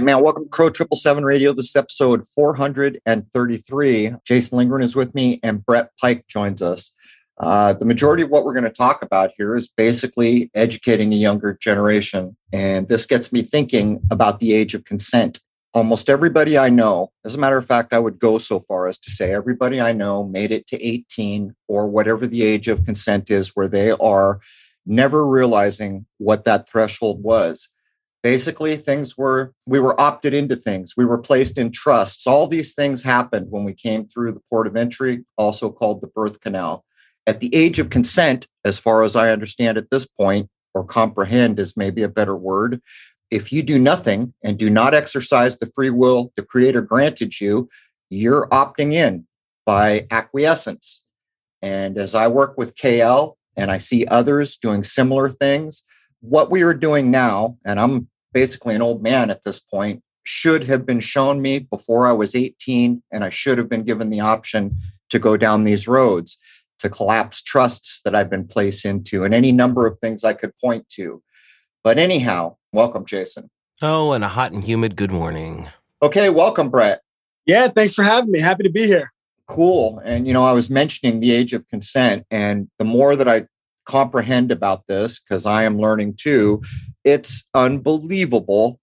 right, man. Welcome to Crow Triple Seven Radio. This is episode 433. Jason Lindgren is with me, and Brett Pike joins us. Uh, the majority of what we're going to talk about here is basically educating a younger generation. And this gets me thinking about the age of consent. Almost everybody I know, as a matter of fact, I would go so far as to say everybody I know made it to 18 or whatever the age of consent is where they are, never realizing what that threshold was. Basically, things were, we were opted into things. We were placed in trusts. All these things happened when we came through the port of entry, also called the birth canal at the age of consent, as far as I understand at this point, or comprehend is maybe a better word, if you do nothing and do not exercise the free will the Creator granted you, you're opting in by acquiescence. And as I work with KL and I see others doing similar things, what we are doing now, and I'm basically an old man at this point, should have been shown me before I was 18, and I should have been given the option to go down these roads to collapse trusts that I've been placed into, and any number of things I could point to. But anyhow, welcome, Jason. Oh, and a hot and humid good morning. Okay, welcome, Brett. Yeah, thanks for having me. Happy to be here. Cool. And, you know, I was mentioning the age of consent, and the more that I comprehend about this, because I am learning too, it's unbelievable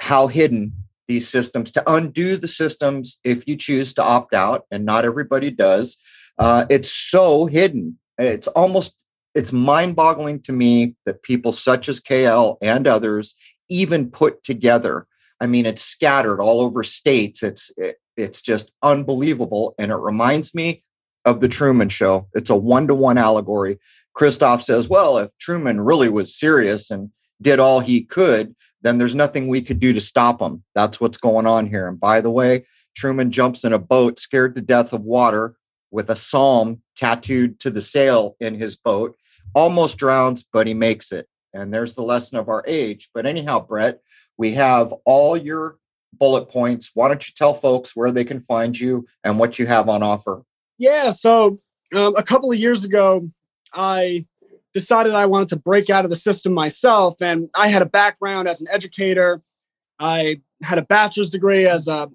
how hidden these systems to undo the systems if you choose to opt out, and not everybody does uh, it's so hidden. It's almost it's mind-boggling to me that people such as KL and others even put together. I mean, it's scattered all over states. It's it, it's just unbelievable, and it reminds me of the Truman Show. It's a one-to-one allegory. Christof says, "Well, if Truman really was serious and did all he could, then there's nothing we could do to stop him. That's what's going on here." And by the way, Truman jumps in a boat, scared to death of water, with a psalm tattooed to the sail in his boat, almost drowns, but he makes it. And there's the lesson of our age. But anyhow, Brett, we have all your bullet points. Why don't you tell folks where they can find you and what you have on offer? Yeah. So um, a couple of years ago, I decided I wanted to break out of the system myself. And I had a background as an educator. I had a bachelor's degree as a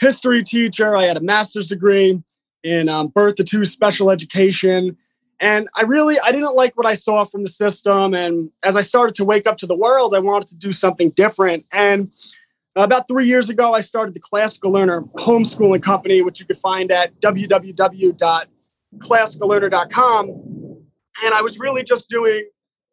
history teacher. I had a master's degree in um, birth to two special education. And I really, I didn't like what I saw from the system. And as I started to wake up to the world, I wanted to do something different. And about three years ago, I started the Classical Learner Homeschooling Company, which you can find at www.classicallearner.com. And I was really just doing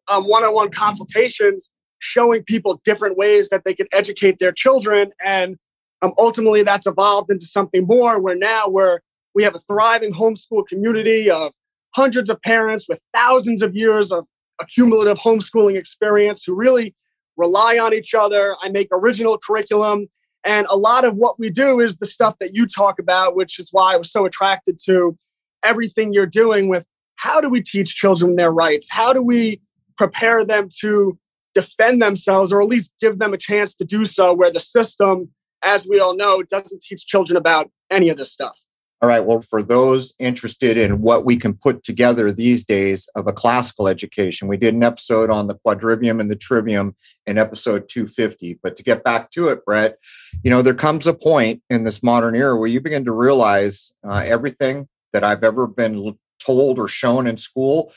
one on one consultations, showing people different ways that they can educate their children. And um, ultimately, that's evolved into something more where now we're we have a thriving homeschool community of hundreds of parents with thousands of years of accumulative homeschooling experience who really rely on each other. I make original curriculum. And a lot of what we do is the stuff that you talk about, which is why I was so attracted to everything you're doing with how do we teach children their rights? How do we prepare them to defend themselves or at least give them a chance to do so where the system, as we all know, doesn't teach children about any of this stuff? All right. Well, for those interested in what we can put together these days of a classical education, we did an episode on the quadrivium and the trivium in episode 250. But to get back to it, Brett, you know, there comes a point in this modern era where you begin to realize uh, everything that I've ever been told or shown in school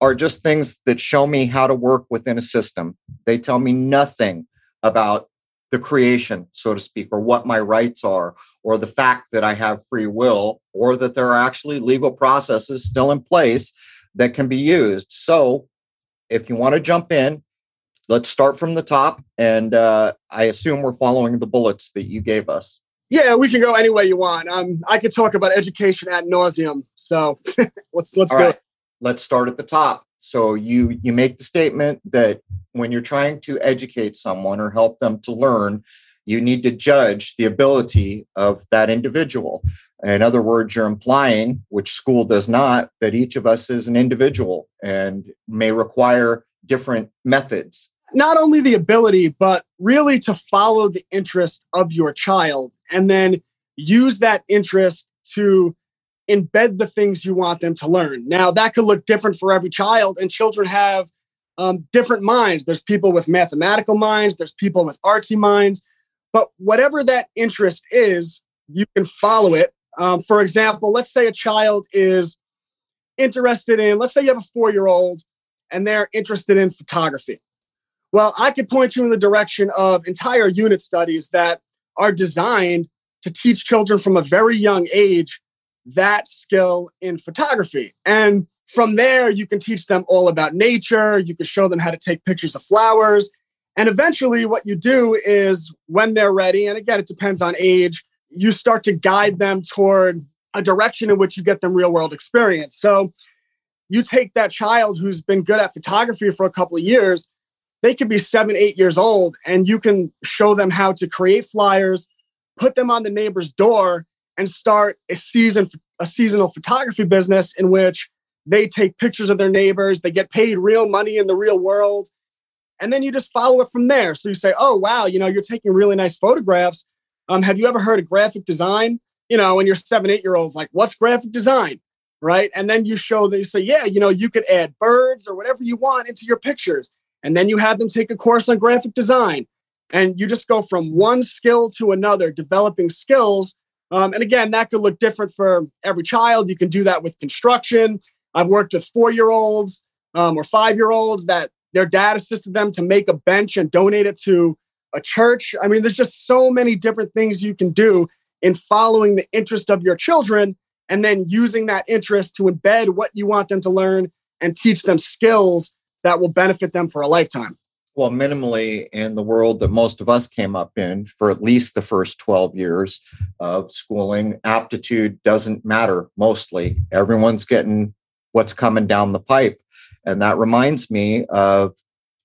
are just things that show me how to work within a system. They tell me nothing about the creation, so to speak, or what my rights are, or the fact that I have free will, or that there are actually legal processes still in place that can be used. So, if you want to jump in, let's start from the top. And uh, I assume we're following the bullets that you gave us. Yeah, we can go any way you want. Um, I could talk about education ad nauseum. So let's let's All go. Right. Let's start at the top. So you you make the statement that when you're trying to educate someone or help them to learn, you need to judge the ability of that individual. In other words, you're implying, which school does not, that each of us is an individual and may require different methods. Not only the ability, but really to follow the interest of your child and then use that interest to embed the things you want them to learn. Now, that could look different for every child, and children have um, different minds. There's people with mathematical minds, there's people with artsy minds. But whatever that interest is, you can follow it. Um, for example, let's say a child is interested in, let's say you have a four year old and they're interested in photography. Well, I could point you in the direction of entire unit studies that are designed to teach children from a very young age that skill in photography. And from there, you can teach them all about nature. You can show them how to take pictures of flowers. And eventually, what you do is when they're ready, and again, it depends on age, you start to guide them toward a direction in which you get them real world experience. So you take that child who's been good at photography for a couple of years, they could be seven, eight years old, and you can show them how to create flyers, put them on the neighbor's door, and start a season a seasonal photography business in which they take pictures of their neighbors, they get paid real money in the real world, and then you just follow it from there. So you say, "Oh wow, you know, you're taking really nice photographs. Um, have you ever heard of graphic design? You know, when you're seven, eight year olds, like, what's graphic design? Right? And then you show them, you say, yeah, you know, you could add birds or whatever you want into your pictures. And then you have them take a course on graphic design. And you just go from one skill to another, developing skills. Um, and again, that could look different for every child. You can do that with construction. I've worked with four year olds um, or five year olds that their dad assisted them to make a bench and donate it to a church. I mean, there's just so many different things you can do in following the interest of your children and then using that interest to embed what you want them to learn and teach them skills that will benefit them for a lifetime. Well, minimally in the world that most of us came up in for at least the first 12 years of schooling, aptitude doesn't matter mostly. Everyone's getting what's coming down the pipe. And that reminds me of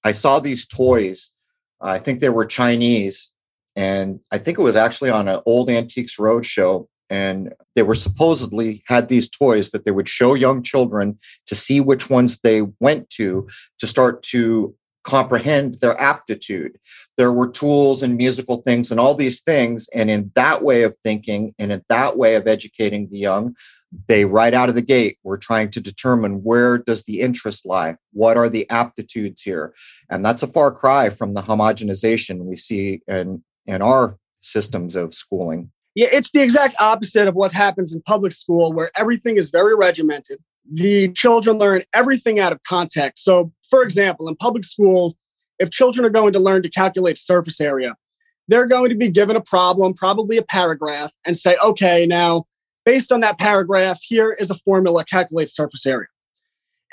I saw these toys I think they were Chinese. And I think it was actually on an old antiques roadshow. And they were supposedly had these toys that they would show young children to see which ones they went to to start to comprehend their aptitude. There were tools and musical things and all these things. And in that way of thinking and in that way of educating the young, they right out of the gate were trying to determine where does the interest lie what are the aptitudes here and that's a far cry from the homogenization we see in in our systems of schooling yeah it's the exact opposite of what happens in public school where everything is very regimented the children learn everything out of context so for example in public schools if children are going to learn to calculate surface area they're going to be given a problem probably a paragraph and say okay now based on that paragraph, here is a formula calculate surface area.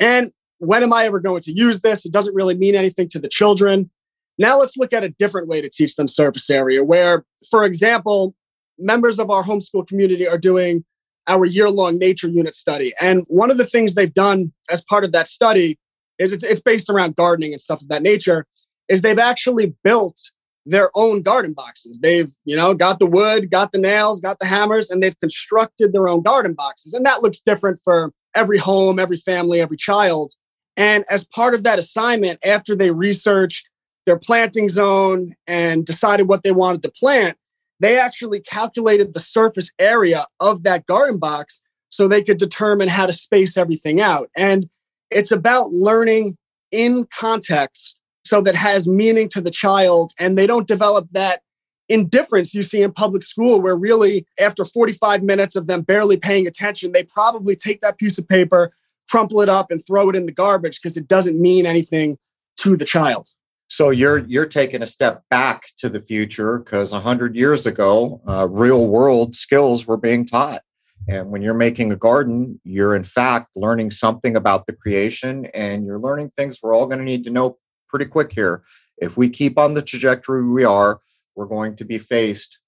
And when am I ever going to use this? It doesn't really mean anything to the children. Now let's look at a different way to teach them surface area, where, for example, members of our homeschool community are doing our year long nature unit study. And one of the things they've done as part of that study is it's, it's based around gardening and stuff of that nature, is they've actually built their own garden boxes. They've, you know, got the wood, got the nails, got the hammers, and they've constructed their own garden boxes. And that looks different for every home, every family, every child. And as part of that assignment, after they researched their planting zone and decided what they wanted to plant, they actually calculated the surface area of that garden box so they could determine how to space everything out. And it's about learning in context so that has meaning to the child and they don't develop that indifference you see in public school where really after 45 minutes of them barely paying attention they probably take that piece of paper crumple it up and throw it in the garbage because it doesn't mean anything to the child so you're you're taking a step back to the future because 100 years ago uh, real world skills were being taught and when you're making a garden you're in fact learning something about the creation and you're learning things we're all going to need to know pretty quick here. If we keep on the trajectory we are, we're going to be faced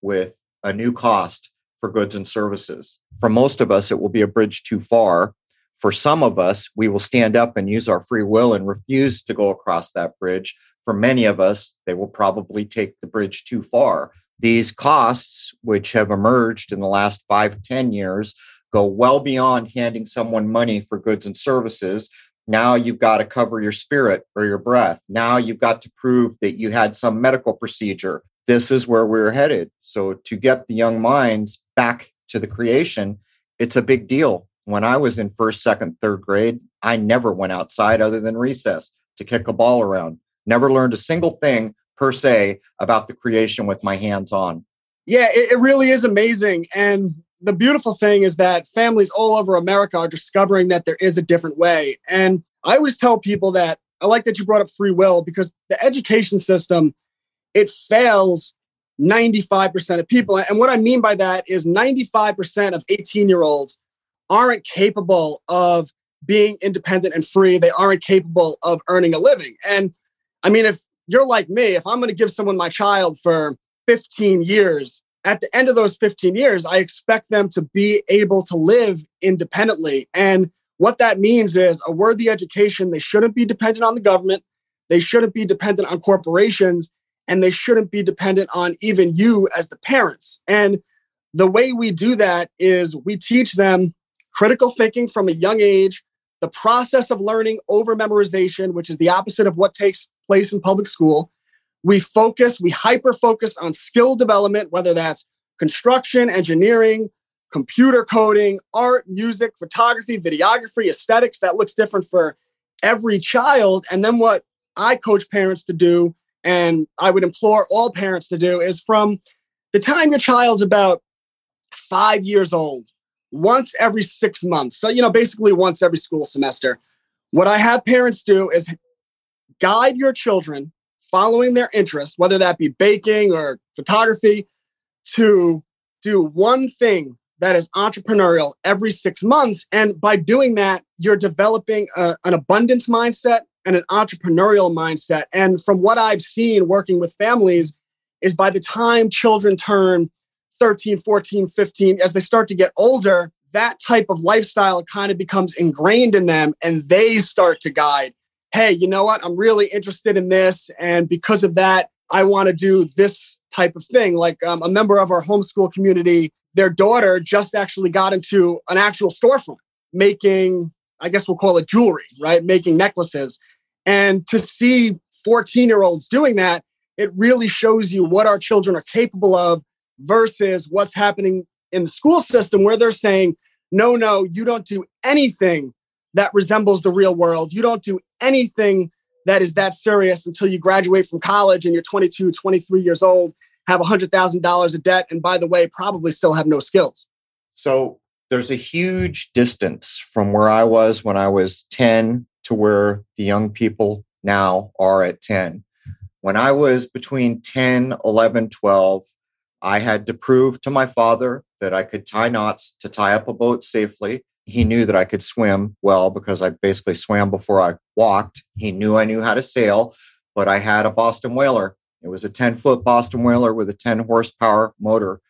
with a new cost for goods and services. For most of us, it will be a bridge too far. For some of us, we will stand up and use our free will and refuse to go across that bridge. For many of us, they will probably take the bridge too far. These costs, which have emerged in the last five, ten years, go well beyond handing someone money for goods and services. Now you've got to cover your spirit or your breath. Now you've got to prove that you had some medical procedure. This is where we're headed. So to get the young minds back to the creation, it's a big deal. When I was in first, second, third grade, I never went outside other than recess to kick a ball around. Never learned a single thing per se about the creation with my hands on. Yeah, it, it really is amazing. And the beautiful thing is that families all over America are discovering that there is a different way. And I always tell people that I like that you brought up free will because the education system, it fails 95% of people. And what I mean by that is 95% of 18 year olds aren't capable of being independent and free. They aren't capable of earning a living. And I mean, if you're like me, if I'm going to give someone my child for 15 years, at the end of those 15 years, I expect them to be able to live independently. And what that means is a worthy education. They shouldn't be dependent on the government. They shouldn't be dependent on corporations. And they shouldn't be dependent on even you as the parents. And the way we do that is we teach them critical thinking from a young age, the process of learning over memorization, which is the opposite of what takes place in public school. We focus, we hyper focus on skill development, whether that's construction, engineering, computer coding, art, music, photography, videography, aesthetics. That looks different for every child. And then what I coach parents to do, and I would implore all parents to do, is from the time your child's about five years old, once every six months. So, you know, basically once every school semester. What I have parents do is guide your children following their interest, whether that be baking or photography, to do one thing that is entrepreneurial every six months. And by doing that, you're developing a, an abundance mindset and an entrepreneurial mindset. And from what I've seen working with families, is by the time children turn 13, 14, 15, as they start to get older, that type of lifestyle kind of becomes ingrained in them and they start to guide hey, you know what? I'm really interested in this. And because of that, I want to do this type of thing. Like um, a member of our homeschool community, their daughter just actually got into an actual storefront making, I guess we'll call it jewelry, right? Making necklaces. And to see 14 year olds doing that, it really shows you what our children are capable of versus what's happening in the school system where they're saying, no, no, you don't do anything that resembles the real world. You don't do anything that is that serious until you graduate from college and you're 22, 23 years old, have $100,000 of debt, and by the way, probably still have no skills. So there's a huge distance from where I was when I was 10 to where the young people now are at 10. When I was between 10, 11, 12, I had to prove to my father that I could tie knots to tie up a boat safely he knew that I could swim well because I basically swam before I walked. He knew I knew how to sail, but I had a Boston whaler. It was a 10 foot Boston whaler with a 10 horsepower motor.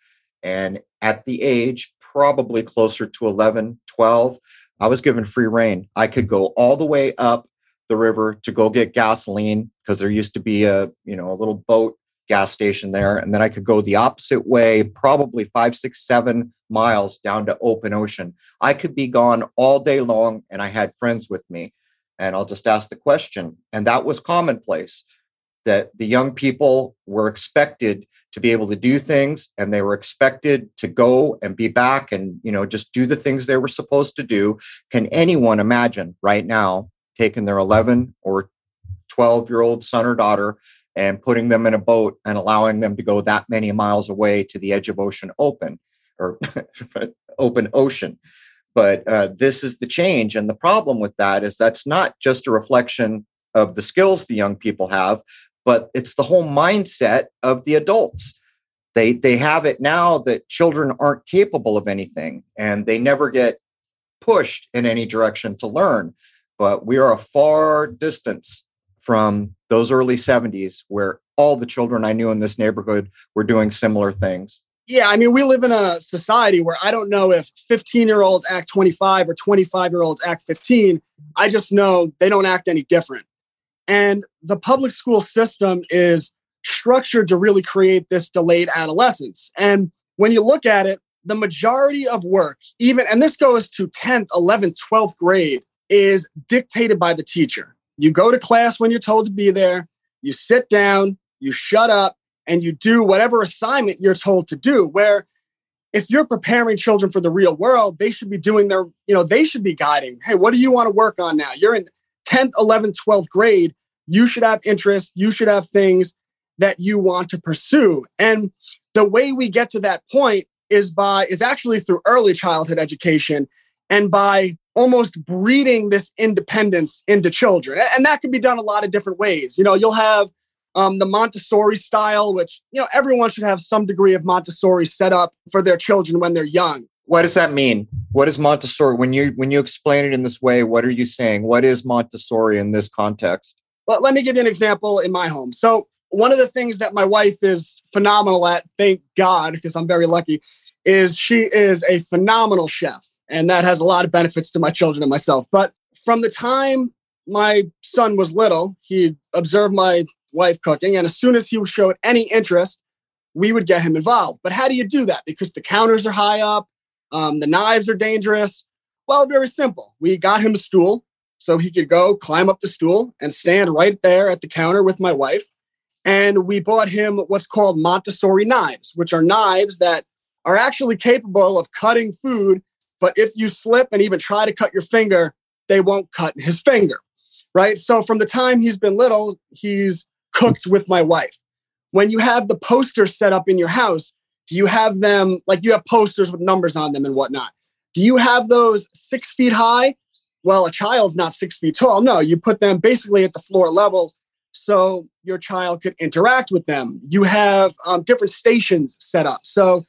And at the age, probably closer to 11, 12, I was given free reign. I could go all the way up the river to go get gasoline because there used to be a, you know, a little boat gas station there. And then I could go the opposite way, probably five, six, seven miles down to open ocean. I could be gone all day long and I had friends with me. And I'll just ask the question. And that was commonplace that the young people were expected to be able to do things and they were expected to go and be back and you know just do the things they were supposed to do can anyone imagine right now taking their 11 or 12 year old son or daughter and putting them in a boat and allowing them to go that many miles away to the edge of ocean open or open ocean. But uh, this is the change and the problem with that is that's not just a reflection of the skills the young people have but it's the whole mindset of the adults. They they have it now that children aren't capable of anything and they never get pushed in any direction to learn but we are a far distance from those early 70s where all the children I knew in this neighborhood were doing similar things. Yeah, I mean, we live in a society where I don't know if 15 year olds act 25 or 25 year olds act 15. I just know they don't act any different. And the public school system is structured to really create this delayed adolescence. And when you look at it, the majority of work, even, and this goes to 10th, 11th, 12th grade, is dictated by the teacher. You go to class when you're told to be there, you sit down, you shut up, and you do whatever assignment you're told to do. Where if you're preparing children for the real world, they should be doing their, you know, they should be guiding. Hey, what do you want to work on now? You're in 10th, 11th, 12th grade. you should have interests, you should have things that you want to pursue. And the way we get to that point is by is actually through early childhood education and by almost breeding this independence into children. And that can be done a lot of different ways. You know, you'll have um, the Montessori style, which, you know, everyone should have some degree of Montessori set up for their children when they're young. What does that mean? What is Montessori? When you when you explain it in this way, what are you saying? What is Montessori in this context? Let, let me give you an example in my home. So one of the things that my wife is phenomenal at, thank God, because I'm very lucky, is she is a phenomenal chef. And that has a lot of benefits to my children and myself. But from the time my son was little, he observed my wife cooking. And as soon as he showed any interest, we would get him involved. But how do you do that? Because the counters are high up, um, the knives are dangerous. Well, very simple. We got him a stool so he could go climb up the stool and stand right there at the counter with my wife. And we bought him what's called Montessori knives, which are knives that are actually capable of cutting food. But if you slip and even try to cut your finger, they won't cut his finger. Right. So from the time he's been little, he's cooked with my wife. When you have the posters set up in your house, do you have them like you have posters with numbers on them and whatnot? Do you have those six feet high? Well, a child's not six feet tall. No, you put them basically at the floor level so your child could interact with them. You have um, different stations set up. So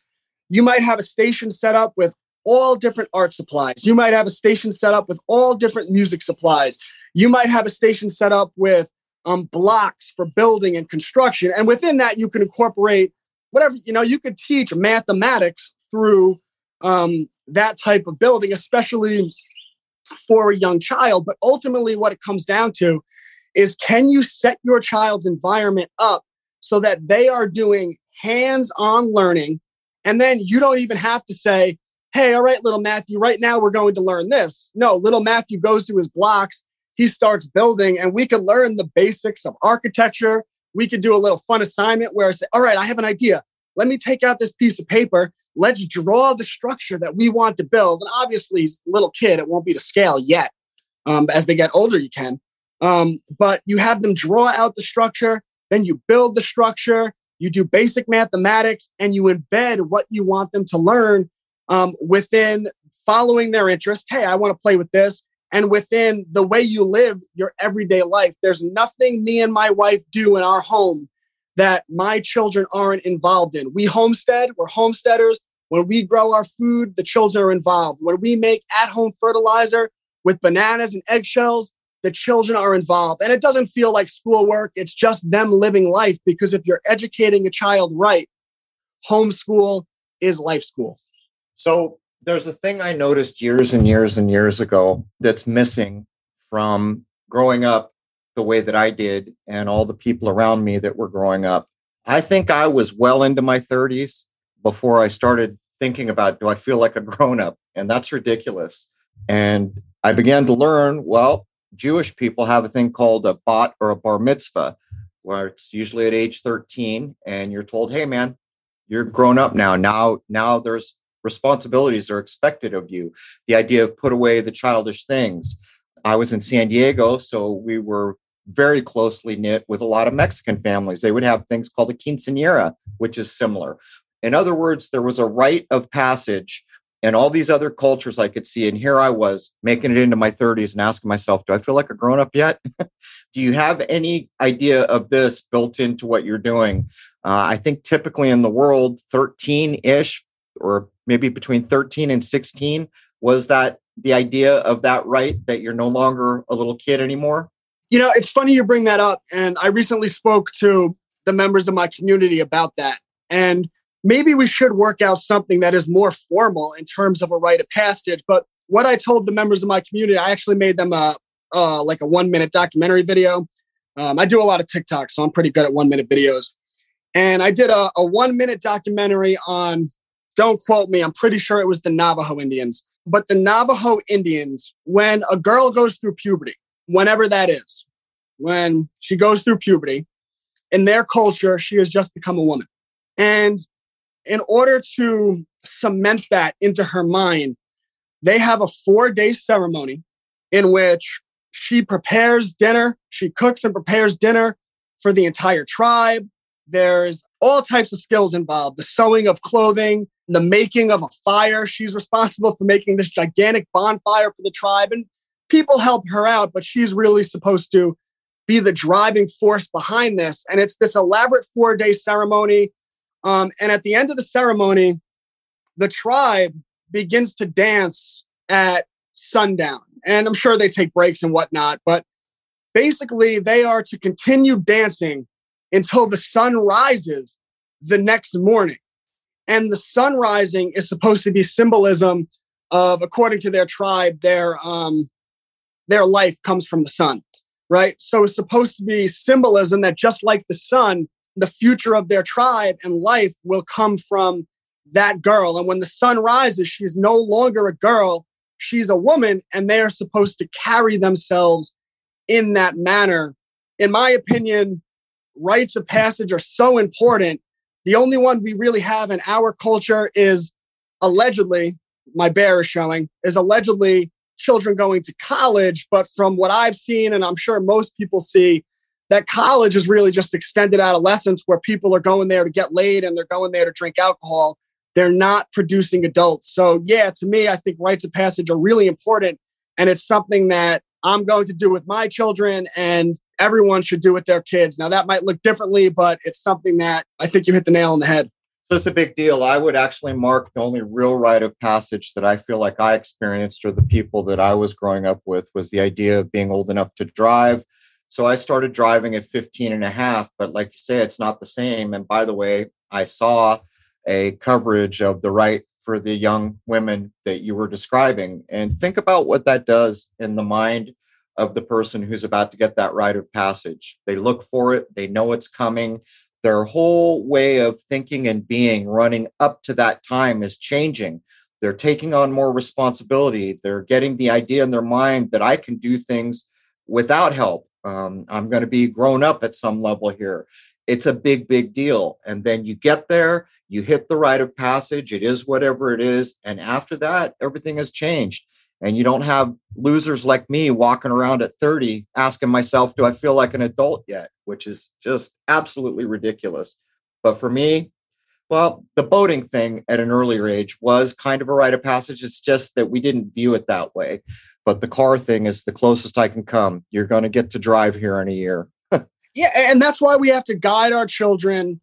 you might have a station set up with all different art supplies. You might have a station set up with all different music supplies. You might have a station set up with um, blocks for building and construction. And within that, you can incorporate whatever, you know, you could teach mathematics through um, that type of building, especially for a young child. But ultimately, what it comes down to is can you set your child's environment up so that they are doing hands on learning? And then you don't even have to say, hey, all right, little Matthew, right now we're going to learn this. No, little Matthew goes to his blocks, he starts building, and we can learn the basics of architecture. We could do a little fun assignment where I say, all right, I have an idea. Let me take out this piece of paper. Let's draw the structure that we want to build. And obviously, little kid, it won't be to scale yet. Um, as they get older, you can. Um, but you have them draw out the structure, then you build the structure, you do basic mathematics, and you embed what you want them to learn um, within following their interest. Hey, I want to play with this. And within the way you live your everyday life, there's nothing me and my wife do in our home that my children aren't involved in. We homestead, we're homesteaders. When we grow our food, the children are involved. When we make at home fertilizer with bananas and eggshells, the children are involved. And it doesn't feel like schoolwork, it's just them living life because if you're educating a child right, homeschool is life school. So there's a thing I noticed years and years and years ago that's missing from growing up the way that I did and all the people around me that were growing up. I think I was well into my 30s before I started thinking about do I feel like a grown up? And that's ridiculous. And I began to learn, well, Jewish people have a thing called a bat or a bar mitzvah, where it's usually at age 13, and you're told, "Hey, man, you're grown up now. Now, now there's responsibilities are expected of you." The idea of put away the childish things. I was in San Diego, so we were very closely knit with a lot of Mexican families. They would have things called a quinceañera, which is similar. In other words, there was a rite of passage and all these other cultures I could see. And here I was making it into my 30s and asking myself, do I feel like a grown up yet? do you have any idea of this built into what you're doing? Uh, I think typically in the world, 13 ish, or maybe between 13 and 16, was that the idea of that right that you're no longer a little kid anymore? You know, it's funny you bring that up. And I recently spoke to the members of my community about that. And maybe we should work out something that is more formal in terms of a rite of passage. But what I told the members of my community, I actually made them a, uh, like a one minute documentary video. Um, I do a lot of TikTok, so I'm pretty good at one minute videos. And I did a, a one minute documentary on, don't quote me, I'm pretty sure it was the Navajo Indians. But the Navajo Indians, when a girl goes through puberty, whenever that is, when she goes through puberty, in their culture, she has just become a woman. And in order to cement that into her mind, they have a four day ceremony in which she prepares dinner. She cooks and prepares dinner for the entire tribe. There's all types of skills involved the sewing of clothing, the making of a fire. She's responsible for making this gigantic bonfire for the tribe. And people help her out, but she's really supposed to be the driving force behind this. And it's this elaborate four day ceremony. Um, and at the end of the ceremony, the tribe begins to dance at sundown. And I'm sure they take breaks and whatnot, but basically, they are to continue dancing until the sun rises the next morning. And the sun rising is supposed to be symbolism of, according to their tribe, their um, their life comes from the sun, right? So it's supposed to be symbolism that just like the sun, the future of their tribe and life will come from that girl. And when the sun rises, she's no longer a girl, she's a woman, and they are supposed to carry themselves in that manner. In my opinion, rites of passage are so important. The only one we really have in our culture is allegedly, my bear is showing, is allegedly children going to college. But from what I've seen, and I'm sure most people see, that college is really just extended adolescence where people are going there to get laid and they're going there to drink alcohol. They're not producing adults. So, yeah, to me, I think rites of passage are really important. And it's something that I'm going to do with my children and everyone should do with their kids. Now, that might look differently, but it's something that I think you hit the nail on the head. So it's a big deal. I would actually mark the only real rite of passage that I feel like I experienced or the people that I was growing up with was the idea of being old enough to drive. So I started driving at 15 and a half, but like you say, it's not the same. And by the way, I saw a coverage of the right for the young women that you were describing. And think about what that does in the mind of the person who's about to get that rite of passage. They look for it, they know it's coming. Their whole way of thinking and being running up to that time is changing. They're taking on more responsibility. They're getting the idea in their mind that I can do things without help. Um, I'm going to be grown up at some level here it's a big, big deal. And then you get there, you hit the rite of passage, it is whatever it is. And after that, everything has changed. And you don't have losers like me walking around at 30 asking myself, do I feel like an adult yet? Which is just absolutely ridiculous. But for me, well, the boating thing at an earlier age was kind of a rite of passage. It's just that we didn't view it that way. But the car thing is the closest I can come. You're going to get to drive here in a year yeah, and that's why we have to guide our children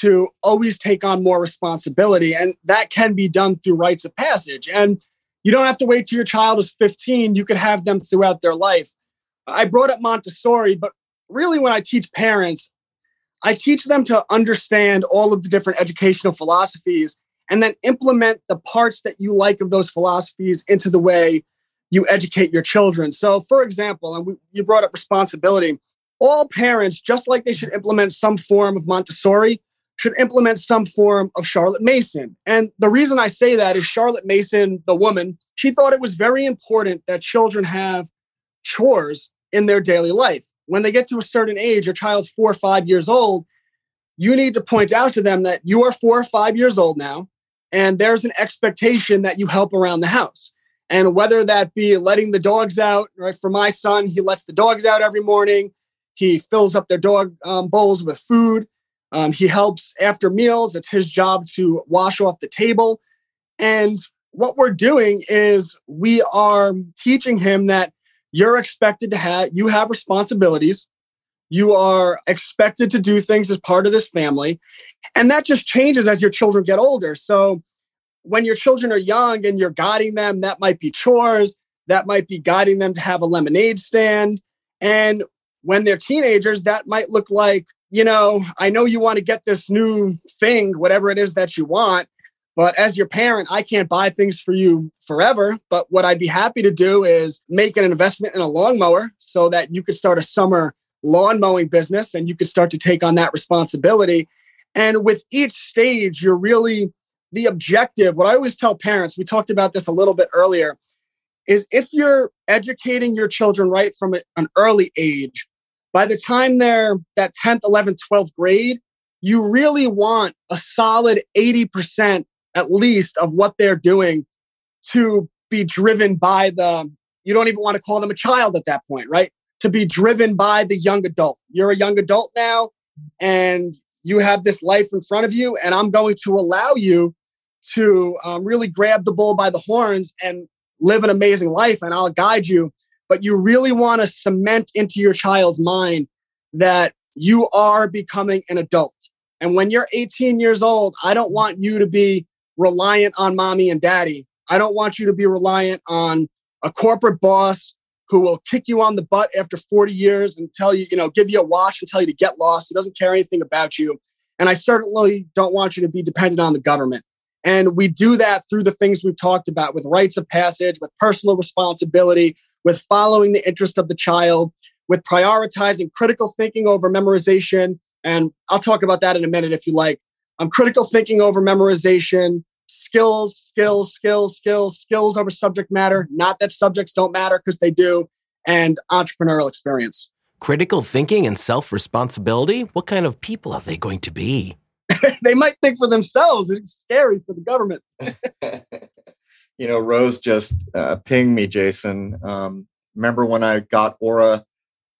to always take on more responsibility. And that can be done through rites of passage. And you don't have to wait till your child is 15. You could have them throughout their life. I brought up Montessori, but really, when I teach parents, I teach them to understand all of the different educational philosophies and then implement the parts that you like of those philosophies into the way you educate your children. So, for example, and we, you brought up responsibility all parents, just like they should implement some form of Montessori, should implement some form of Charlotte Mason. And the reason I say that is Charlotte Mason, the woman, she thought it was very important that children have chores in their daily life. When they get to a certain age, your child's four or five years old, you need to point out to them that you are four or five years old now, and there's an expectation that you help around the house. And whether that be letting the dogs out, right? For my son, he lets the dogs out every morning. He fills up their dog um, bowls with food. Um, he helps after meals. It's his job to wash off the table. And what we're doing is we are teaching him that you're expected to have, you have responsibilities. You are expected to do things as part of this family. And that just changes as your children get older. So when your children are young and you're guiding them, that might be chores, that might be guiding them to have a lemonade stand. And when they're teenagers, that might look like, you know, I know you want to get this new thing, whatever it is that you want. But as your parent, I can't buy things for you forever. But what I'd be happy to do is make an investment in a lawnmower so that you could start a summer lawn mowing business and you could start to take on that responsibility. And with each stage, you're really the objective. What I always tell parents, we talked about this a little bit earlier, is if you're educating your children right from an early age, by the time they're that 10th, 11th, 12th grade, you really want a solid 80% at least of what they're doing to be driven by the you don't even want to call them a child at that point, right? To be driven by the young adult. You're a young adult now, and you have this life in front of you, and I'm going to allow you to um, really grab the bull by the horns and live an amazing life, and I'll guide you. But you really want to cement into your child's mind that you are becoming an adult. And when you're 18 years old, I don't want you to be reliant on mommy and daddy. I don't want you to be reliant on a corporate boss who will kick you on the butt after 40 years and tell you, you know, give you a wash and tell you to get lost. He doesn't care anything about you. And I certainly don't want you to be dependent on the government. And we do that through the things we've talked about with rites of passage, with personal responsibility, with following the interest of the child, with prioritizing critical thinking over memorization. And I'll talk about that in a minute if you like. Um, critical thinking over memorization, skills, skills, skills, skills, skills over subject matter. Not that subjects don't matter because they do, and entrepreneurial experience. Critical thinking and self responsibility? What kind of people are they going to be? they might think for themselves. It's scary for the government. you know, Rose just uh, pinged me, Jason. Um, remember when I got Aura,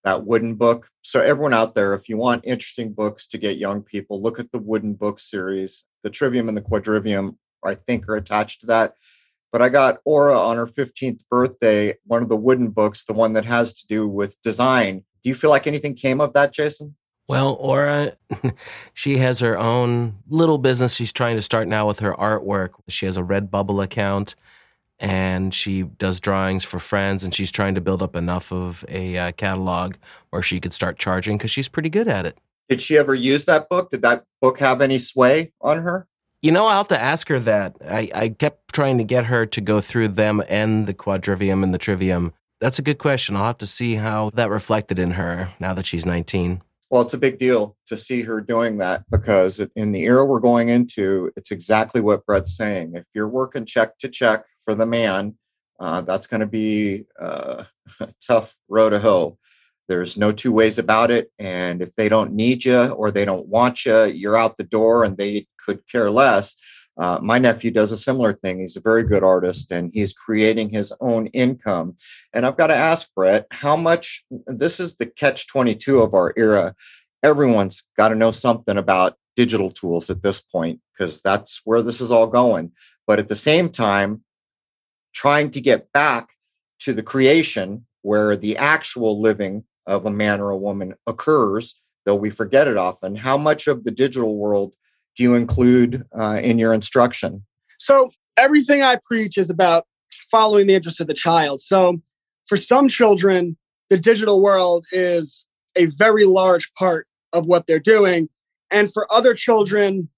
that wooden book? So, everyone out there, if you want interesting books to get young people, look at the wooden book series. The Trivium and the Quadrivium, I think, are attached to that. But I got Aura on her 15th birthday, one of the wooden books, the one that has to do with design. Do you feel like anything came of that, Jason? Well, Aura, she has her own little business she's trying to start now with her artwork. She has a Redbubble account and she does drawings for friends and she's trying to build up enough of a uh, catalog where she could start charging because she's pretty good at it. Did she ever use that book? Did that book have any sway on her? You know, I'll have to ask her that. I, I kept trying to get her to go through them and the quadrivium and the trivium. That's a good question. I'll have to see how that reflected in her now that she's 19. Well, it's a big deal to see her doing that because in the era we're going into, it's exactly what Brett's saying. If you're working check to check for the man, uh, that's going to be uh, a tough road to hoe. There's no two ways about it. And if they don't need you or they don't want you, you're out the door and they could care less. Uh, my nephew does a similar thing. He's a very good artist and he's creating his own income. And I've got to ask Brett, how much this is the catch 22 of our era. Everyone's got to know something about digital tools at this point because that's where this is all going. But at the same time, trying to get back to the creation where the actual living of a man or a woman occurs, though we forget it often. How much of the digital world do you include uh, in your instruction? So, everything I preach is about following the interest of the child. So, for some children, the digital world is a very large part of what they're doing. And for other children,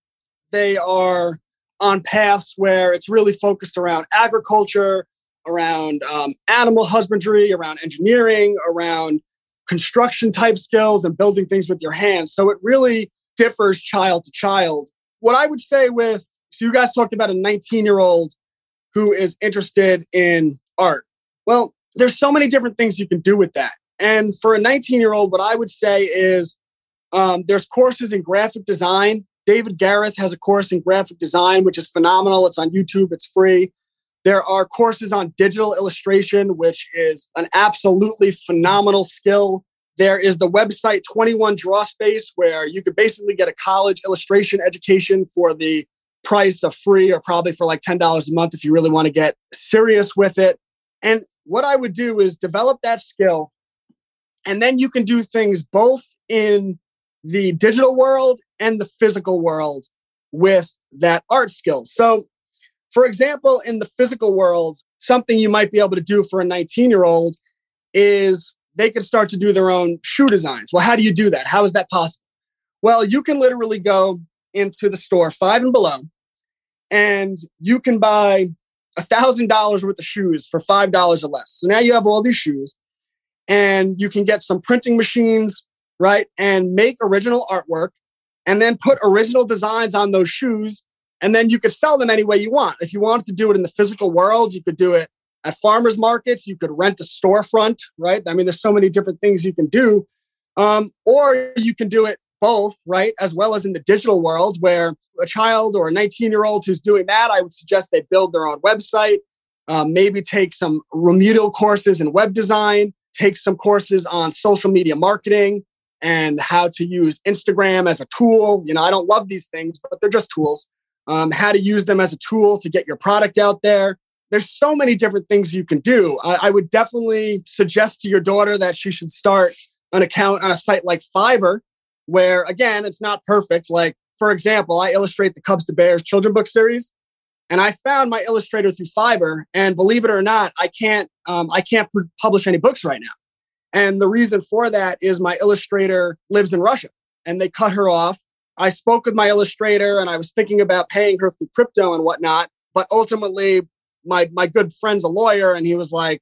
they are on paths where it's really focused around agriculture, around um, animal husbandry, around engineering, around construction type skills and building things with your hands. So it really differs child to child. What I would say with, so you guys talked about a 19 year old who is interested in art. Well, there's so many different things you can do with that. And for a 19 year old, what I would say is um, there's courses in graphic design. David Gareth has a course in graphic design, which is phenomenal. It's on YouTube, it's free. There are courses on digital illustration, which is an absolutely phenomenal skill. There is the website 21 Draw Space, where you could basically get a college illustration education for the price of free or probably for like $10 a month if you really want to get serious with it. And what I would do is develop that skill. And then you can do things both in the digital world and the physical world with that art skill. So, for example, in the physical world, something you might be able to do for a 19 year old is they could start to do their own shoe designs. Well, how do you do that? How is that possible? Well, you can literally go into the store, five and below, and you can buy a thousand dollars worth of shoes for five dollars or less. So now you have all these shoes, and you can get some printing machines, right, and make original artwork, and then put original designs on those shoes, and then you could sell them any way you want. If you wanted to do it in the physical world, you could do it at farmers markets. You could rent a storefront, right? I mean, there's so many different things you can do. Um, or you can do it both, right? As well as in the digital world where a child or a 19 year old who's doing that, I would suggest they build their own website. um, maybe take some remedial courses in web design, take some courses on social media marketing and how to use Instagram as a tool. You know, I don't love these things, but they're just tools. Um, how to use them as a tool to get your product out there. There's so many different things you can do. I, I would definitely suggest to your daughter that she should start an account on a site like Fiverr, where again, it's not perfect. Like, for example, I illustrate the Cubs to Bears children book series. And I found my illustrator through Fiverr, and believe it or not, I can't um, I can't publish any books right now. And the reason for that is my illustrator lives in Russia, and they cut her off. I spoke with my illustrator, and I was thinking about paying her through crypto and whatnot. But ultimately, my my good friend's a lawyer, and he was like,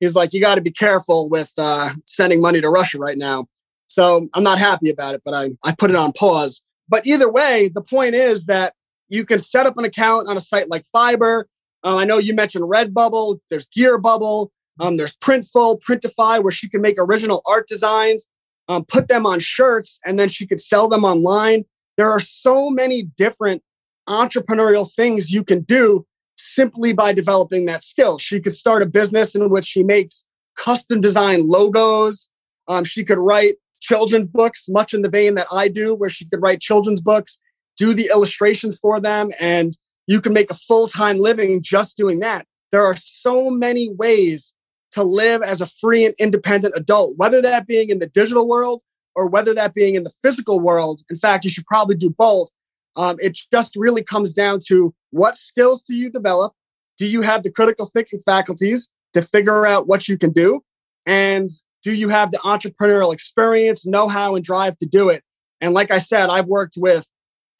he's like, you got to be careful with uh, sending money to Russia right now. So I'm not happy about it, but I I put it on pause. But either way, the point is that you can set up an account on a site like Fiverr. Uh, I know you mentioned Redbubble. There's Gearbubble. Um, there's Printful, Printify, where she can make original art designs, um, put them on shirts, and then she could sell them online. There are so many different entrepreneurial things you can do simply by developing that skill. She could start a business in which she makes custom design logos. Um, she could write children's books, much in the vein that I do, where she could write children's books do the illustrations for them, and you can make a full time living just doing that. There are so many ways to live as a free and independent adult, whether that being in the digital world or whether that being in the physical world. In fact, you should probably do both. Um, it just really comes down to what skills do you develop? Do you have the critical thinking faculties to figure out what you can do? And do you have the entrepreneurial experience, know how, and drive to do it? And like I said, I've worked with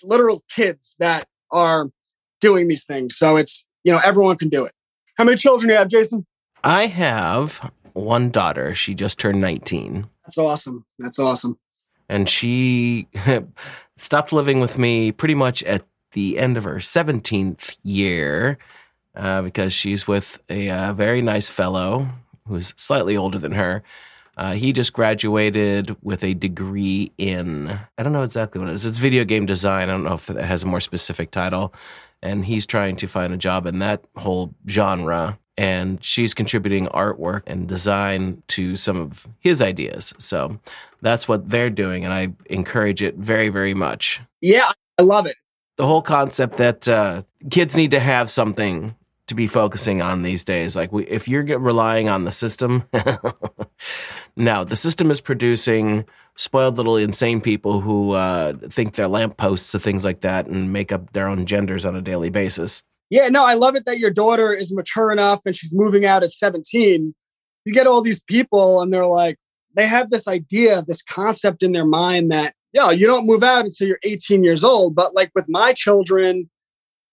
literal kids that are doing these things. So it's, you know, everyone can do it. How many children do you have, Jason? I have one daughter. She just turned 19. That's awesome. That's awesome. And she stopped living with me pretty much at the end of her 17th year uh, because she's with a, uh, very nice fellow who's slightly older than her. Uh, he just graduated with a degree in, I don't know exactly what it is. It's video game design. I don't know if it has a more specific title. And he's trying to find a job in that whole genre. And she's contributing artwork and design to some of his ideas. So that's what they're doing. And I encourage it very, very much. Yeah, I love it. The whole concept that uh, kids need to have something to be focusing on these days. Like, we, if you're relying on the system, no, the system is producing spoiled little insane people who uh, think they're lampposts and things like that and make up their own genders on a daily basis. Yeah, no, I love it that your daughter is mature enough and she's moving out at 17. You get all these people and they're like, they have this idea, this concept in their mind that, yeah, you don't move out until you're 18 years old. But like with my children,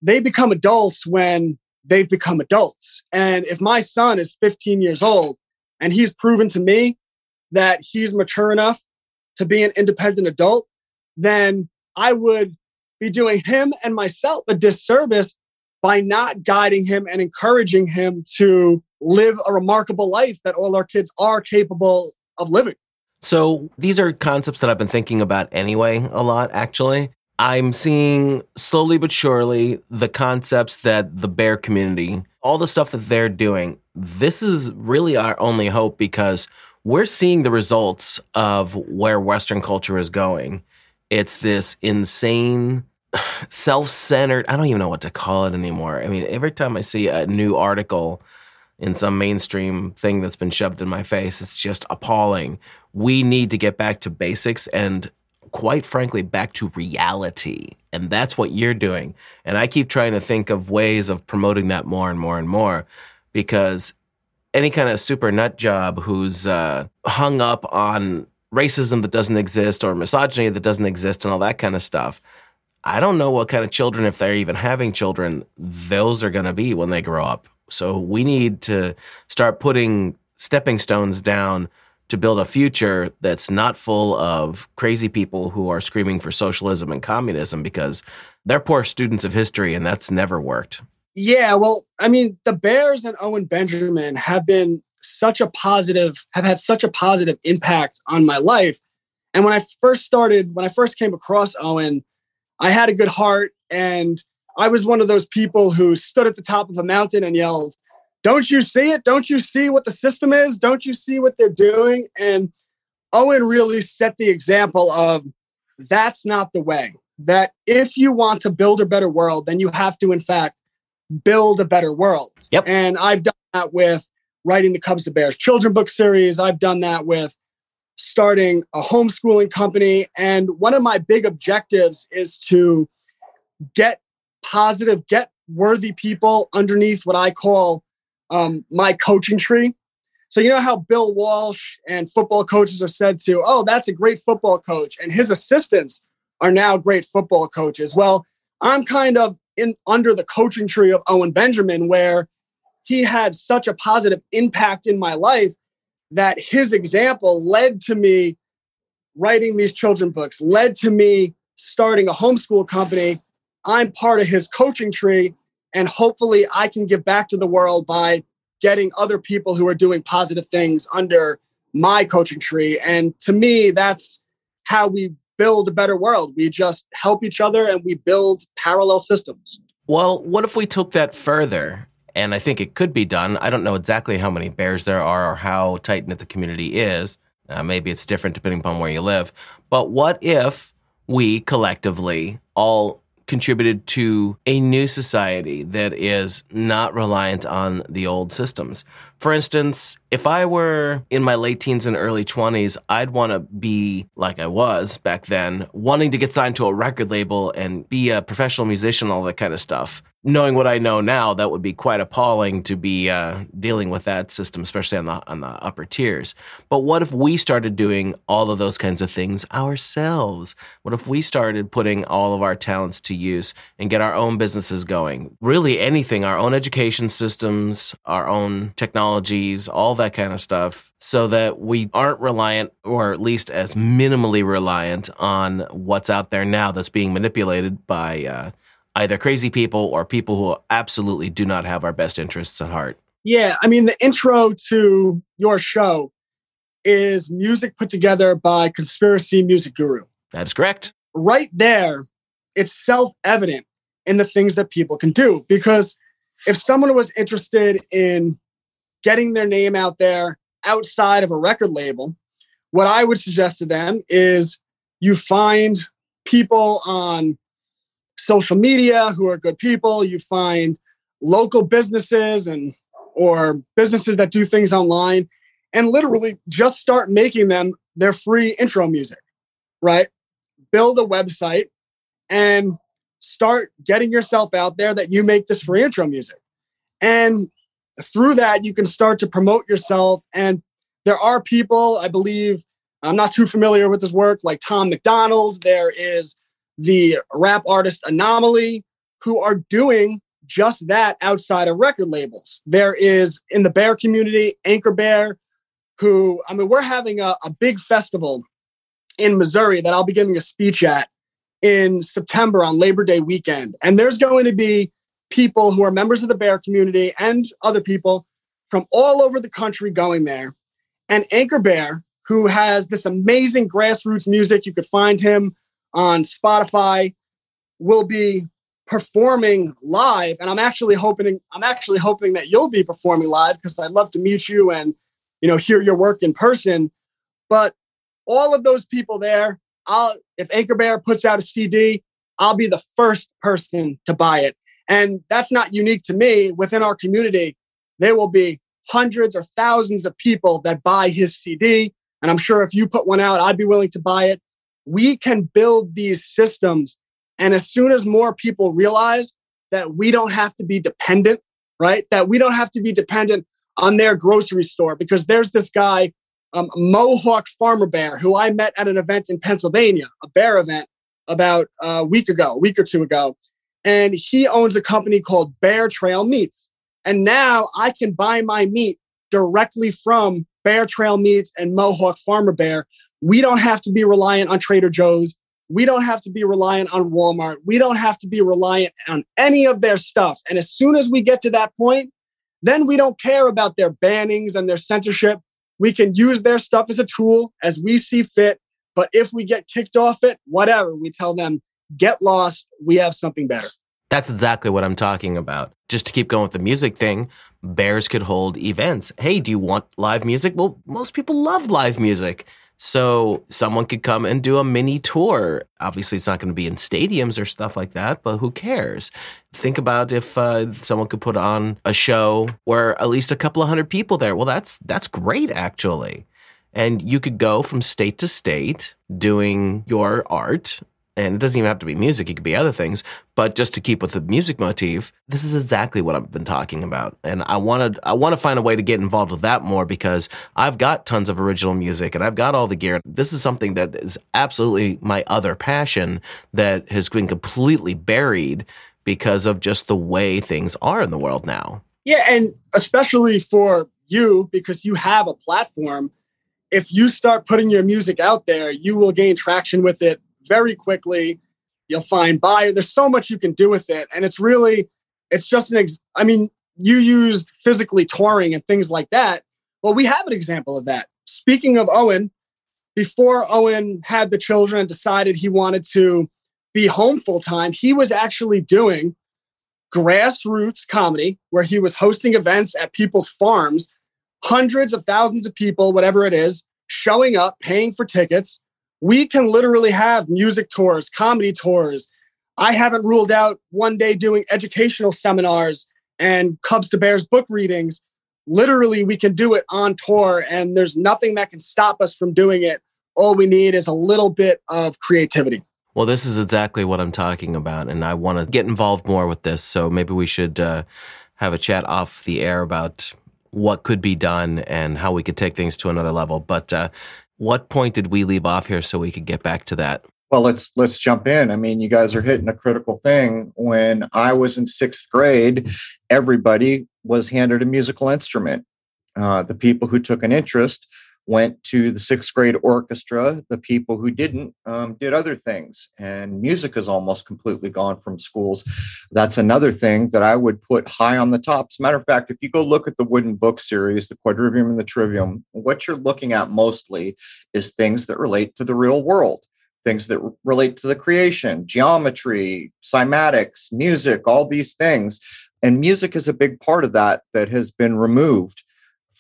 they become adults when they've become adults. And if my son is 15 years old and he's proven to me that he's mature enough to be an independent adult, then I would be doing him and myself a disservice by not guiding him and encouraging him to live a remarkable life that all our kids are capable of living. So, these are concepts that I've been thinking about anyway, a lot actually. I'm seeing slowly but surely the concepts that the bear community, all the stuff that they're doing, this is really our only hope because we're seeing the results of where Western culture is going. It's this insane, self centered, I don't even know what to call it anymore. I mean, every time I see a new article in some mainstream thing that's been shoved in my face, it's just appalling. We need to get back to basics and quite frankly, back to reality. And that's what you're doing. And I keep trying to think of ways of promoting that more and more and more because any kind of super nut job who's uh, hung up on racism that doesn't exist or misogyny that doesn't exist and all that kind of stuff. I don't know what kind of children, if they're even having children, those are going to be when they grow up. So we need to start putting stepping stones down to build a future that's not full of crazy people who are screaming for socialism and communism because they're poor students of history and that's never worked. Yeah, well, I mean, the Bears and Owen Benjamin have been such a positive, have had such a positive impact on my life. And when I first started, when I first came across Owen, I had a good heart and I was one of those people who stood at the top of a mountain and yelled, don't you see it? Don't you see what the system is? Don't you see what they're doing? And Owen really set the example of that's not the way. That if you want to build a better world, then you have to, in fact, build a better world. Yep. And I've done that with writing the Cubs to Bears children book series. I've done that with starting a homeschooling company. And one of my big objectives is to get positive, get worthy people underneath what I call um, my coaching tree. So, you know how Bill Walsh and football coaches are said to, oh, that's a great football coach. And his assistants are now great football coaches. Well, I'm kind of in under the coaching tree of Owen Benjamin, where he had such a positive impact in my life that his example led to me writing these children books, led to me starting a homeschool company. I'm part of his coaching tree, and hopefully I can give back to the world by getting other people who are doing positive things under my coaching tree. And to me, that's how we build a better world. We just help each other and we build parallel systems. Well, what if we took that further? And I think it could be done. I don't know exactly how many bears there are or how tight knit the community is. Uh, maybe it's different depending upon where you live. But what if we collectively all contributed to a new society that is not reliant on the old systems. For instance, if I were in my late teens and early 20s, I'd want to be like I was back then, wanting to get signed to a record label and be a professional musician, all that kind of stuff knowing what I know now, that would be quite appalling to be uh, dealing with that system, especially on the on the upper tiers. But what if we started doing all of those kinds of things ourselves? What if we started putting all of our talents to use and get our own businesses going? Really, anything, our own education systems, our own technologies, all that kind of stuff, so that we aren't reliant, or at least as minimally reliant on what's out there now that's being manipulated by. Uh, either crazy people or people who absolutely do not have our best interests at heart. Yeah, I mean, the intro to your show is music put together by Conspiracy Music Guru. That is correct. Right there, it's self evident in the things that people can do. Because if someone was interested in getting their name out there outside of a record label, what I would suggest to them is you find people on social media who are good people. You find local businesses and or businesses that do things online and literally just start making them their free intro music, right? Build a website and start getting yourself out there that you make this free intro music. And through that, you can start to promote yourself. And there are people, I believe, I'm not too familiar with his work, like Tom MacDonald. There is the rap artist Anomaly, who are doing just that outside of record labels. There is in the bear community, Anchor Bear, who, I mean, we're having a, a big festival in Missouri that I'll be giving a speech at in September on Labor Day weekend. And there's going to be people who are members of the bear community and other people from all over the country going there. And Anchor Bear, who has this amazing grassroots music, you could find him on Spotify will be performing live. And i'm actually hoping i'm actually hoping that you'll be performing live because i'd love to meet you and you know hear your work in person. But all of those people there i'll if anchor bear puts out a cd i'll be the first person to buy it. And that's not unique to me. Within our community there will be hundreds or thousands of people that buy his cd and i'm sure if you put one out i'd be willing to buy it we can build these systems. And as soon as more people realize that we don't have to be dependent, right? That we don't have to be dependent on their grocery store because there's this guy, um, Mohawk Farmer Bear, who I met at an event in Pennsylvania, a bear event about a week ago, a week or two ago. And he owns a company called Bear Trail Meats. And now I can buy my meat directly from Bear Trail Meats and Mohawk Farmer Bear we don't have to be reliant on Trader Joe's. We don't have to be reliant on Walmart. We don't have to be reliant on any of their stuff. And as soon as we get to that point, then we don't care about their bannings and their censorship. We can use their stuff as a tool as we see fit. But if we get kicked off it, whatever, we tell them, get lost. We have something better. That's exactly what I'm talking about. Just to keep going with the music thing, bears could hold events. Hey, do you want live music? Well, most people love live music. So someone could come and do a mini tour. Obviously, it's not going to be in stadiums or stuff like that, but who cares? Think about if uh, someone could put on a show where at least a couple of hundred people there. Well, that's that's great, actually. And you could go from state to state doing your art and it doesn't even have to be music, it could be other things. But just to keep with the music motif, this is exactly what I've been talking about. And I wanted I want to find a way to get involved with that more because I've got tons of original music and I've got all the gear. This is something that is absolutely my other passion that has been completely buried because of just the way things are in the world now. Yeah, and especially for you because you have a platform if you start putting your music out there, you will gain traction with it very quickly. You'll find buyer. There's so much you can do with it. And it's really, it's just an, ex- I mean, you used physically touring and things like that. Well, we have an example of that. Speaking of Owen, before Owen had the children and decided he wanted to be home full time, he was actually doing grassroots comedy where he was hosting events at people's farms, hundreds of thousands of people, whatever it is, showing up, paying for tickets, we can literally have music tours, comedy tours. I haven't ruled out one day doing educational seminars and Cubs to Bears book readings. Literally, we can do it on tour, and there's nothing that can stop us from doing it. All we need is a little bit of creativity. Well, this is exactly what I'm talking about, and I want to get involved more with this. So maybe we should uh, have a chat off the air about what could be done and how we could take things to another level. But uh, what point did we leave off here so we could get back to that? Well, let's let's jump in. I mean, you guys are hitting a critical thing. When I was in sixth grade, everybody was handed a musical instrument. Uh, the people who took an interest went to the sixth grade orchestra. The people who didn't um, did other things, and music is almost completely gone from schools. That's another thing that I would put high on the top. As a matter of fact, if you go look at the Wooden Book series, the Quadrivium and the Trivium, what you're looking at mostly is things that relate to the real world. Things that relate to the creation, geometry, cymatics, music, all these things. And music is a big part of that that has been removed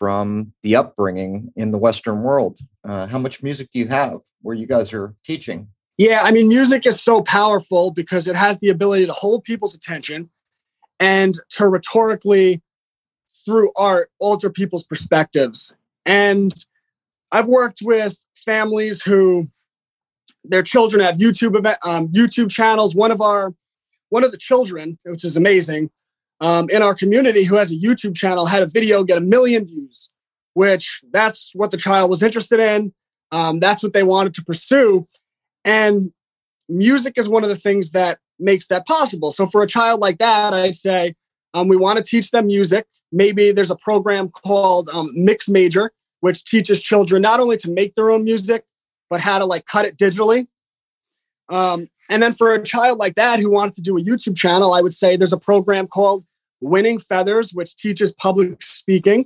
from the upbringing in the Western world. Uh, how much music do you have where you guys are teaching? Yeah, I mean, music is so powerful because it has the ability to hold people's attention and to rhetorically, through art, alter people's perspectives. And I've worked with families who their children have YouTube event, um, YouTube channels. One of our one of the children, which is amazing, um, in our community who has a YouTube channel had a video get a million views, which that's what the child was interested in. Um, that's what they wanted to pursue. And music is one of the things that makes that possible. So for a child like that, I'd say um, we want to teach them music. Maybe there's a program called um, Mix Major, which teaches children not only to make their own music, but how to like cut it digitally. Um, and then for a child like that who wants to do a YouTube channel, I would say there's a program called Winning Feathers, which teaches public speaking.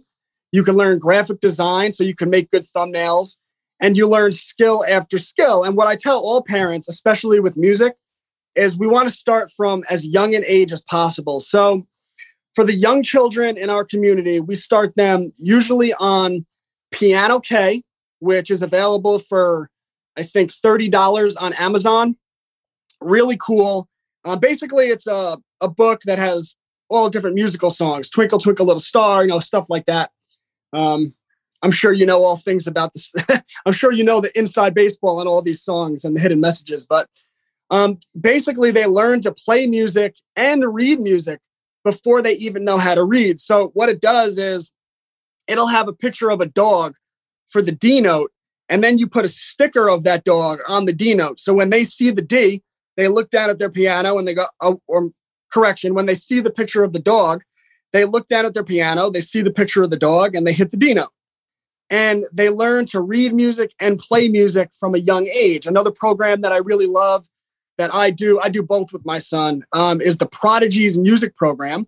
You can learn graphic design so you can make good thumbnails and you learn skill after skill. And what I tell all parents, especially with music, is we want to start from as young an age as possible. So for the young children in our community, we start them usually on Piano K, which is available for, I think, $30 on Amazon. Really cool. Uh, basically, it's a, a book that has all different musical songs, Twinkle Twinkle Little Star, you know, stuff like that. Um, I'm sure you know all things about this. I'm sure you know the inside baseball and all these songs and the hidden messages. But um, basically, they learn to play music and read music before they even know how to read. So what it does is it'll have a picture of a dog for the D note, and then you put a sticker of that dog on the D note. So when they see the D, they look down at their piano and they go, oh, or correction, when they see the picture of the dog, they look down at their piano, they see the picture of the dog, and they hit the D note. And they learn to read music and play music from a young age. Another program that I really love that I do, I do both with my son, um, is the Prodigies Music Program,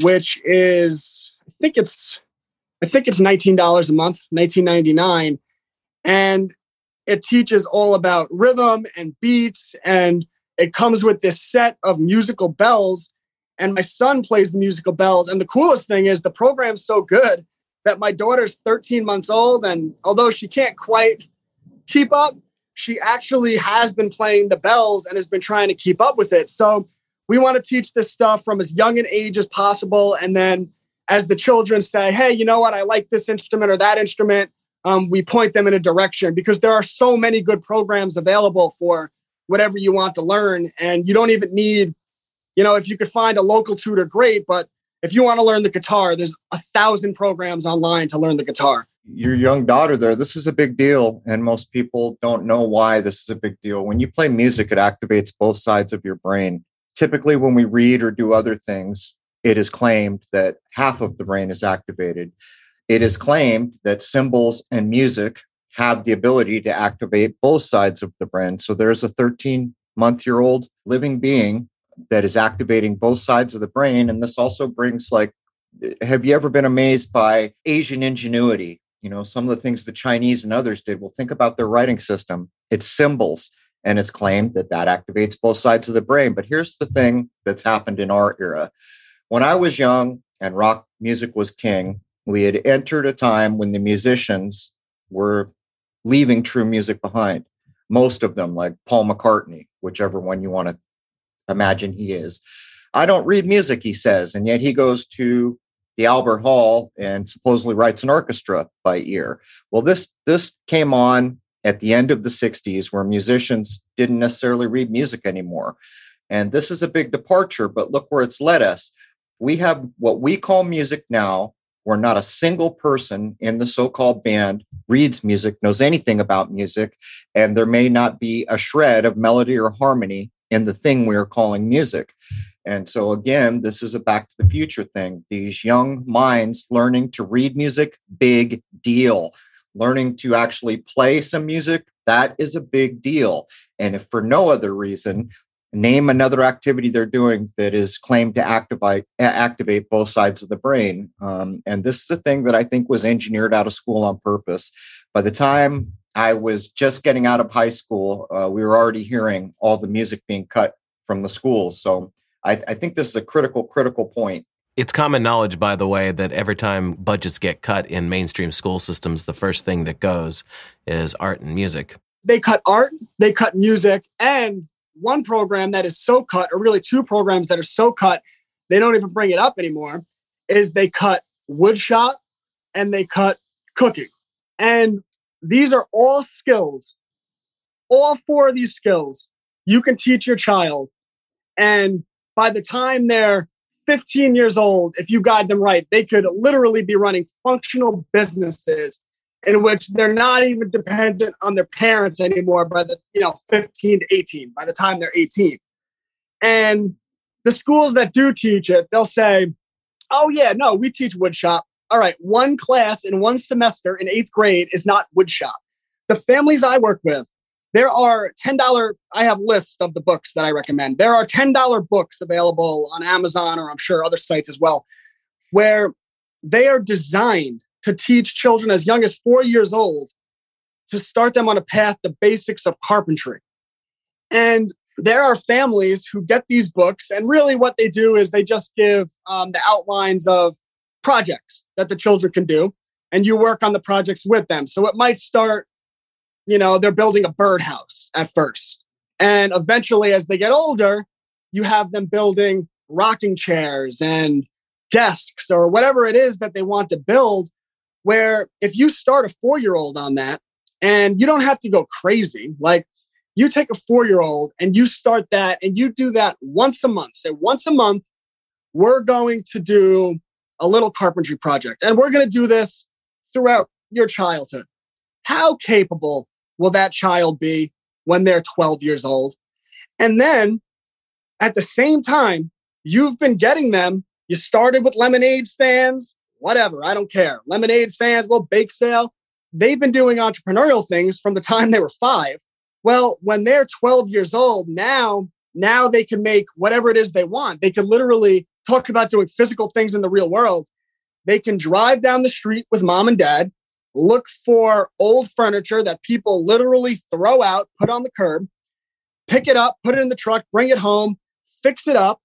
which is, I think it's, I think it's $19 a month, 1999. And it teaches all about rhythm and beats and it comes with this set of musical bells and my son plays the musical bells. And the coolest thing is the program's so good that my daughter's 13 months old. And although she can't quite keep up, she actually has been playing the bells and has been trying to keep up with it. So we want to teach this stuff from as young an age as possible. And then as the children say, hey, you know what, I like this instrument or that instrument, um, we point them in a direction because there are so many good programs available for whatever you want to learn. And you don't even need, you know, if you could find a local tutor, great. But if you want to learn the guitar, there's a thousand programs online to learn the guitar. Your young daughter there, this is a big deal. And most people don't know why this is a big deal. When you play music, it activates both sides of your brain. Typically, when we read or do other things, it is claimed that half of the brain is activated. It is claimed that symbols and music have the ability to activate both sides of the brain. So there's a 13 month year old living being that is activating both sides of the brain. And this also brings like, have you ever been amazed by Asian ingenuity? You know, some of the things the Chinese and others did. Well, think about their writing system. It's symbols, and it's claimed that that activates both sides of the brain. But here's the thing that's happened in our era. When I was young and rock music was king, we had entered a time when the musicians were leaving true music behind. Most of them, like Paul McCartney, whichever one you want to imagine he is. I don't read music, he says, and yet he goes to the Albert Hall and supposedly writes an orchestra by ear. Well, this this came on at the end of the 60s where musicians didn't necessarily read music anymore. And this is a big departure, but look where it's led us. We have what we call music now where not a single person in the so-called band reads music, knows anything about music, and there may not be a shred of melody or harmony in the thing we are calling music. And so, again, this is a back to the future thing. These young minds learning to read music, big deal. Learning to actually play some music, that is a big deal. And if for no other reason, name another activity they're doing that is claimed to activate activate both sides of the brain. Um, and this is a thing that I think was engineered out of school on purpose. By the time I was just getting out of high school, uh, we were already hearing all the music being cut from the schools. So I, I think this is a critical, critical point. It's common knowledge, by the way, that every time budgets get cut in mainstream school systems, the first thing that goes is art and music. They cut art, they cut music, and one program that is so cut, or really two programs that are so cut, they don't even bring it up anymore, is they cut woodshop and they cut cooking. And these are all skills, all four of these skills you can teach your child. And by the time they're 15 years old, if you guide them right, they could literally be running functional businesses in which they're not even dependent on their parents anymore by the you know 15 to 18 by the time they're 18 and the schools that do teach it they'll say oh yeah no we teach woodshop. All right one class in one semester in eighth grade is not woodshop. The families i work with there are $10 i have lists of the books that i recommend. There are $10 books available on amazon or i'm sure other sites as well where they are designed to teach children as young as four years old to start them on a path, the basics of carpentry. And there are families who get these books, and really what they do is they just give um, the outlines of projects that the children can do, and you work on the projects with them. So it might start, you know, they're building a birdhouse at first. And eventually, as they get older, you have them building rocking chairs and desks or whatever it is that they want to build where if you start a four year old on that and you don't have to go crazy, like you take a four year old and you start that and you do that once a month. Say, once a month, we're going to do a little carpentry project and we're going to do this throughout your childhood. How capable will that child be when they're 12 years old? And then at the same time, you've been getting them. You started with lemonade stands, whatever, I don't care. Lemonade stands, little bake sale. They've been doing entrepreneurial things from the time they were five. Well, when they're 12 years old, now, now they can make whatever it is they want. They can literally talk about doing physical things in the real world. They can drive down the street with mom and dad, look for old furniture that people literally throw out, put on the curb, pick it up, put it in the truck, bring it home, fix it up,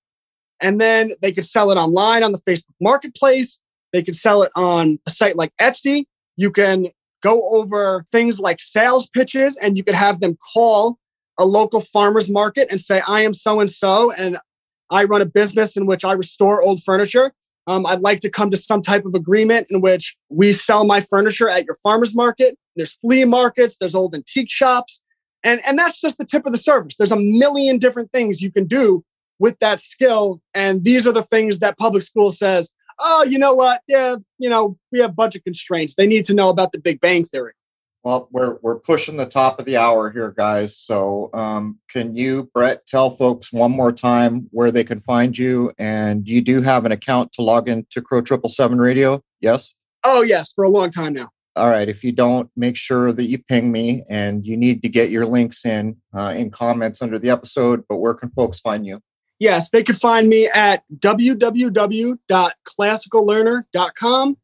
And then they could sell it online on the Facebook marketplace. They can sell it on a site like Etsy. You can go over things like sales pitches and you could have them call a local farmer's market and say, I am so and so, and I run a business in which I restore old furniture. Um, I'd like to come to some type of agreement in which we sell my furniture at your farmer's market. There's flea markets, there's old antique shops. And, and that's just the tip of the service. There's a million different things you can do with that skill. And these are the things that public school says, oh, you know what? Yeah, you know, we have budget constraints. They need to know about the Big Bang Theory. Well, we're we're pushing the top of the hour here, guys. So, um, can you, Brett, tell folks one more time where they can find you? And you do have an account to log into Crow Triple Seven Radio, yes? Oh, yes, for a long time now. All right. If you don't, make sure that you ping me, and you need to get your links in uh, in comments under the episode. But where can folks find you? Yes, they can find me at www.classicallearner.com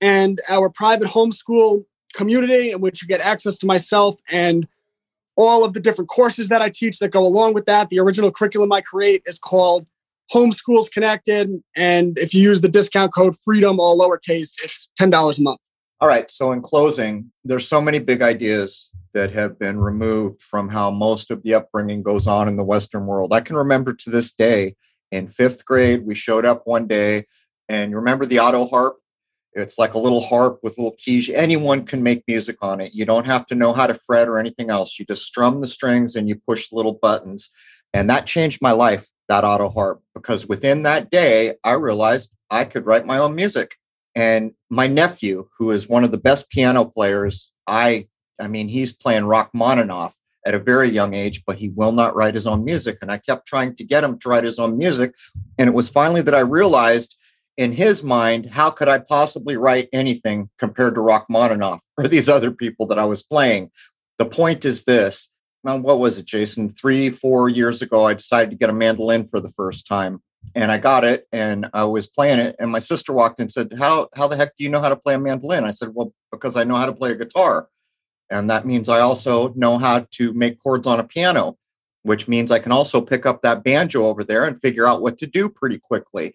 and our private homeschool community in which you get access to myself and all of the different courses that I teach that go along with that. The original curriculum I create is called Homeschools Connected. And if you use the discount code FREEDOM, all lowercase, it's $10 a month. All right. So, in closing, there's so many big ideas that have been removed from how most of the upbringing goes on in the Western world. I can remember to this day in fifth grade, we showed up one day, and you remember the auto harp? It's like a little harp with little keys. Anyone can make music on it. You don't have to know how to fret or anything else. You just strum the strings and you push little buttons. And that changed my life, that auto harp, because within that day, I realized I could write my own music. And my nephew, who is one of the best piano players, I, I mean, he's playing Rachmaninoff at a very young age, but he will not write his own music. And I kept trying to get him to write his own music. And it was finally that I realized in his mind, how could I possibly write anything compared to Rachmaninoff or these other people that I was playing? The point is this. Now, what was it, Jason? Three, four years ago, I decided to get a mandolin for the first time. And I got it and I was playing it. And my sister walked in and said, How how the heck do you know how to play a mandolin? I said, Well, because I know how to play a guitar. And that means I also know how to make chords on a piano, which means I can also pick up that banjo over there and figure out what to do pretty quickly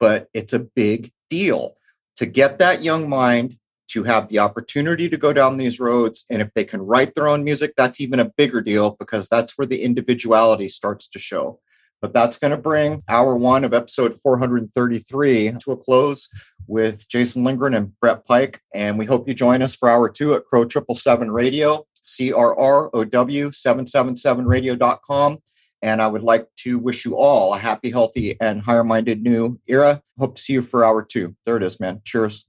but it's a big deal to get that young mind to have the opportunity to go down these roads. And if they can write their own music, that's even a bigger deal because that's where the individuality starts to show. But that's going to bring hour one of episode 433 to a close with Jason Lindgren and Brett Pike. And we hope you join us for hour two at Crow Triple Seven Radio, C R R O W 777 radio.com. And I would like to wish you all a happy, healthy, and higher minded new era. Hope to see you for hour two. There it is, man. Cheers.